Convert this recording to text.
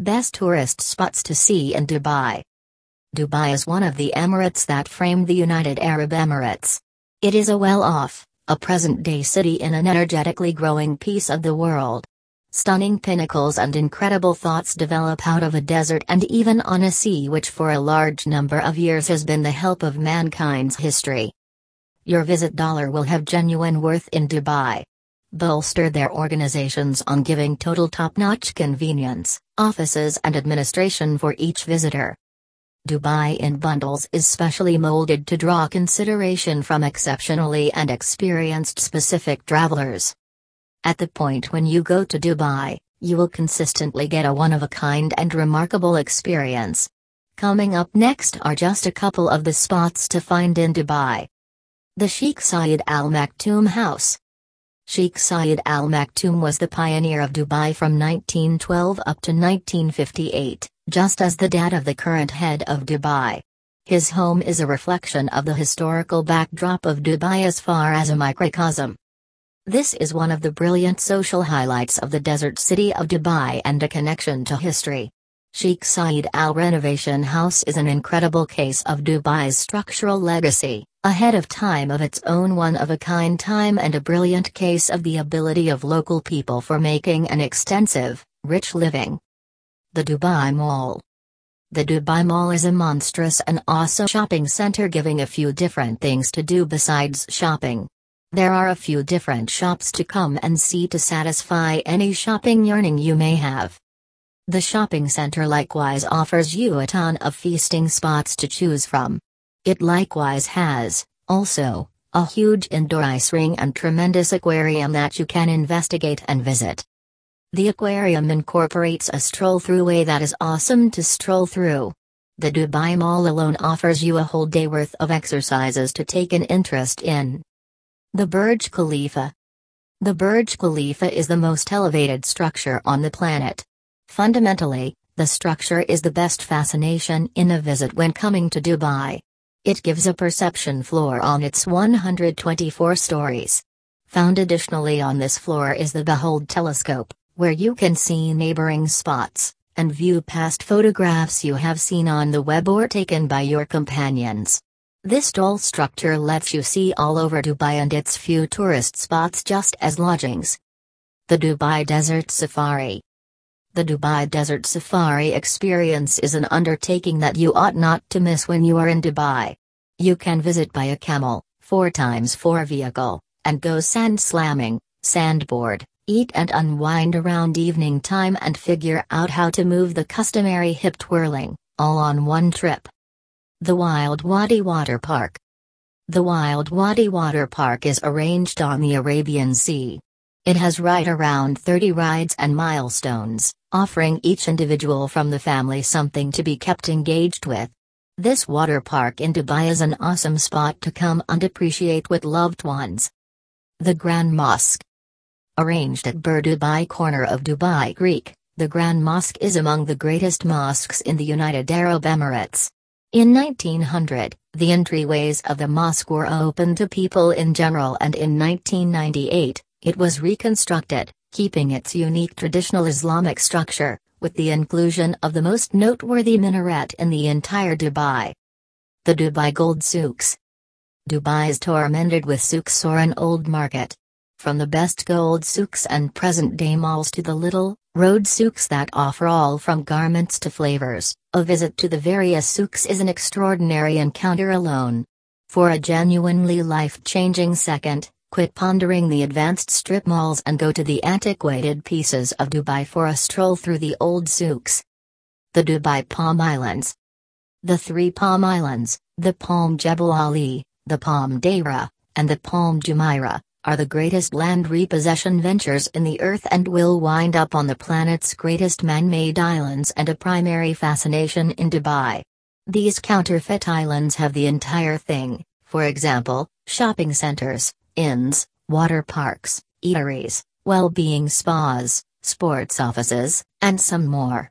Best tourist spots to see in Dubai. Dubai is one of the Emirates that framed the United Arab Emirates. It is a well off, a present day city in an energetically growing piece of the world. Stunning pinnacles and incredible thoughts develop out of a desert and even on a sea which for a large number of years has been the help of mankind's history. Your visit dollar will have genuine worth in Dubai bolster their organizations on giving total top notch convenience, offices, and administration for each visitor. Dubai in Bundles is specially molded to draw consideration from exceptionally and experienced specific travelers. At the point when you go to Dubai, you will consistently get a one of a kind and remarkable experience. Coming up next are just a couple of the spots to find in Dubai. The Sheikh Zayed Al Maktoum House, Sheikh Zayed Al Maktoum was the pioneer of Dubai from 1912 up to 1958, just as the dad of the current head of Dubai. His home is a reflection of the historical backdrop of Dubai as far as a microcosm. This is one of the brilliant social highlights of the desert city of Dubai and a connection to history. Sheikh Zayed Al Renovation House is an incredible case of Dubai's structural legacy. Ahead of time of its own one of a kind time and a brilliant case of the ability of local people for making an extensive, rich living. The Dubai Mall. The Dubai Mall is a monstrous and awesome shopping center giving a few different things to do besides shopping. There are a few different shops to come and see to satisfy any shopping yearning you may have. The shopping center likewise offers you a ton of feasting spots to choose from. It likewise has, also, a huge indoor ice ring and tremendous aquarium that you can investigate and visit. The aquarium incorporates a stroll throughway that is awesome to stroll through. The Dubai Mall alone offers you a whole day worth of exercises to take an interest in. The Burj Khalifa. The Burj Khalifa is the most elevated structure on the planet. Fundamentally, the structure is the best fascination in a visit when coming to Dubai. It gives a perception floor on its 124 stories. Found additionally on this floor is the Behold telescope, where you can see neighboring spots, and view past photographs you have seen on the web or taken by your companions. This tall structure lets you see all over Dubai and its few tourist spots just as lodgings. The Dubai Desert Safari the Dubai Desert Safari experience is an undertaking that you ought not to miss when you are in Dubai. You can visit by a camel, 4x4 vehicle, and go sand slamming, sandboard, eat and unwind around evening time and figure out how to move the customary hip twirling, all on one trip. The Wild Wadi Water Park. The Wild Wadi Water Park is arranged on the Arabian Sea. It has right around 30 rides and milestones, offering each individual from the family something to be kept engaged with. This water park in Dubai is an awesome spot to come and appreciate with loved ones. The Grand Mosque. Arranged at Bur Dubai corner of Dubai Creek, the Grand Mosque is among the greatest mosques in the United Arab Emirates. In 1900, the entryways of the mosque were open to people in general and in 1998, it was reconstructed keeping its unique traditional Islamic structure, with the inclusion of the most noteworthy minaret in the entire Dubai. The Dubai Gold Souks. Dubai is tormented with souks or an old market. From the best gold souks and present day malls to the little, road souks that offer all from garments to flavors, a visit to the various souks is an extraordinary encounter alone. For a genuinely life changing second, Quit pondering the advanced strip malls and go to the antiquated pieces of Dubai for a stroll through the old souks. The Dubai Palm Islands. The three Palm Islands, the Palm Jebel Ali, the Palm Deira, and the Palm Jumeirah, are the greatest land repossession ventures in the earth and will wind up on the planet's greatest man made islands and a primary fascination in Dubai. These counterfeit islands have the entire thing, for example, shopping centers, inns, water parks, eateries, well-being spas, sports offices, and some more.